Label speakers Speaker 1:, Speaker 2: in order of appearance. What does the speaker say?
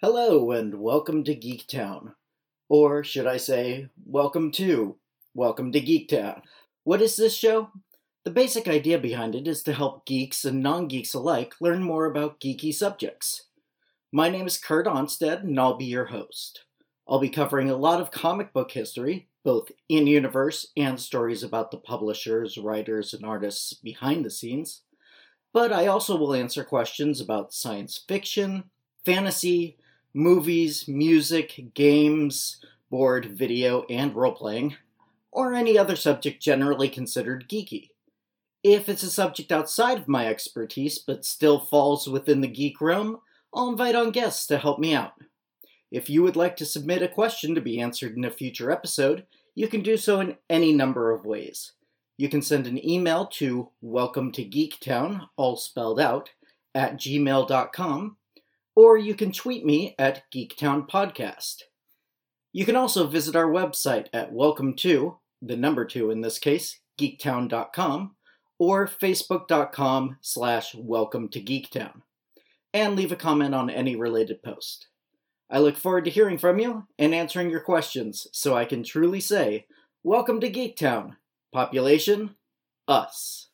Speaker 1: Hello and welcome to Geektown. Or should I say, welcome to Welcome to Geektown. What is this show? The basic idea behind it is to help geeks and non geeks alike learn more about geeky subjects. My name is Kurt Onstead and I'll be your host. I'll be covering a lot of comic book history, both in universe and stories about the publishers, writers, and artists behind the scenes. But I also will answer questions about science fiction, fantasy, movies, music, games, board, video, and role playing, or any other subject generally considered geeky. If it's a subject outside of my expertise but still falls within the geek realm, I'll invite on guests to help me out. If you would like to submit a question to be answered in a future episode, you can do so in any number of ways. You can send an email to welcome to geektown, all spelled out, at gmail.com, or you can tweet me at Geektown Podcast. You can also visit our website at welcome to, the number two in this case, geektown.com, or facebook.com slash welcome to geektown, and leave a comment on any related post. I look forward to hearing from you and answering your questions so I can truly say, Welcome to Geektown. Population, us.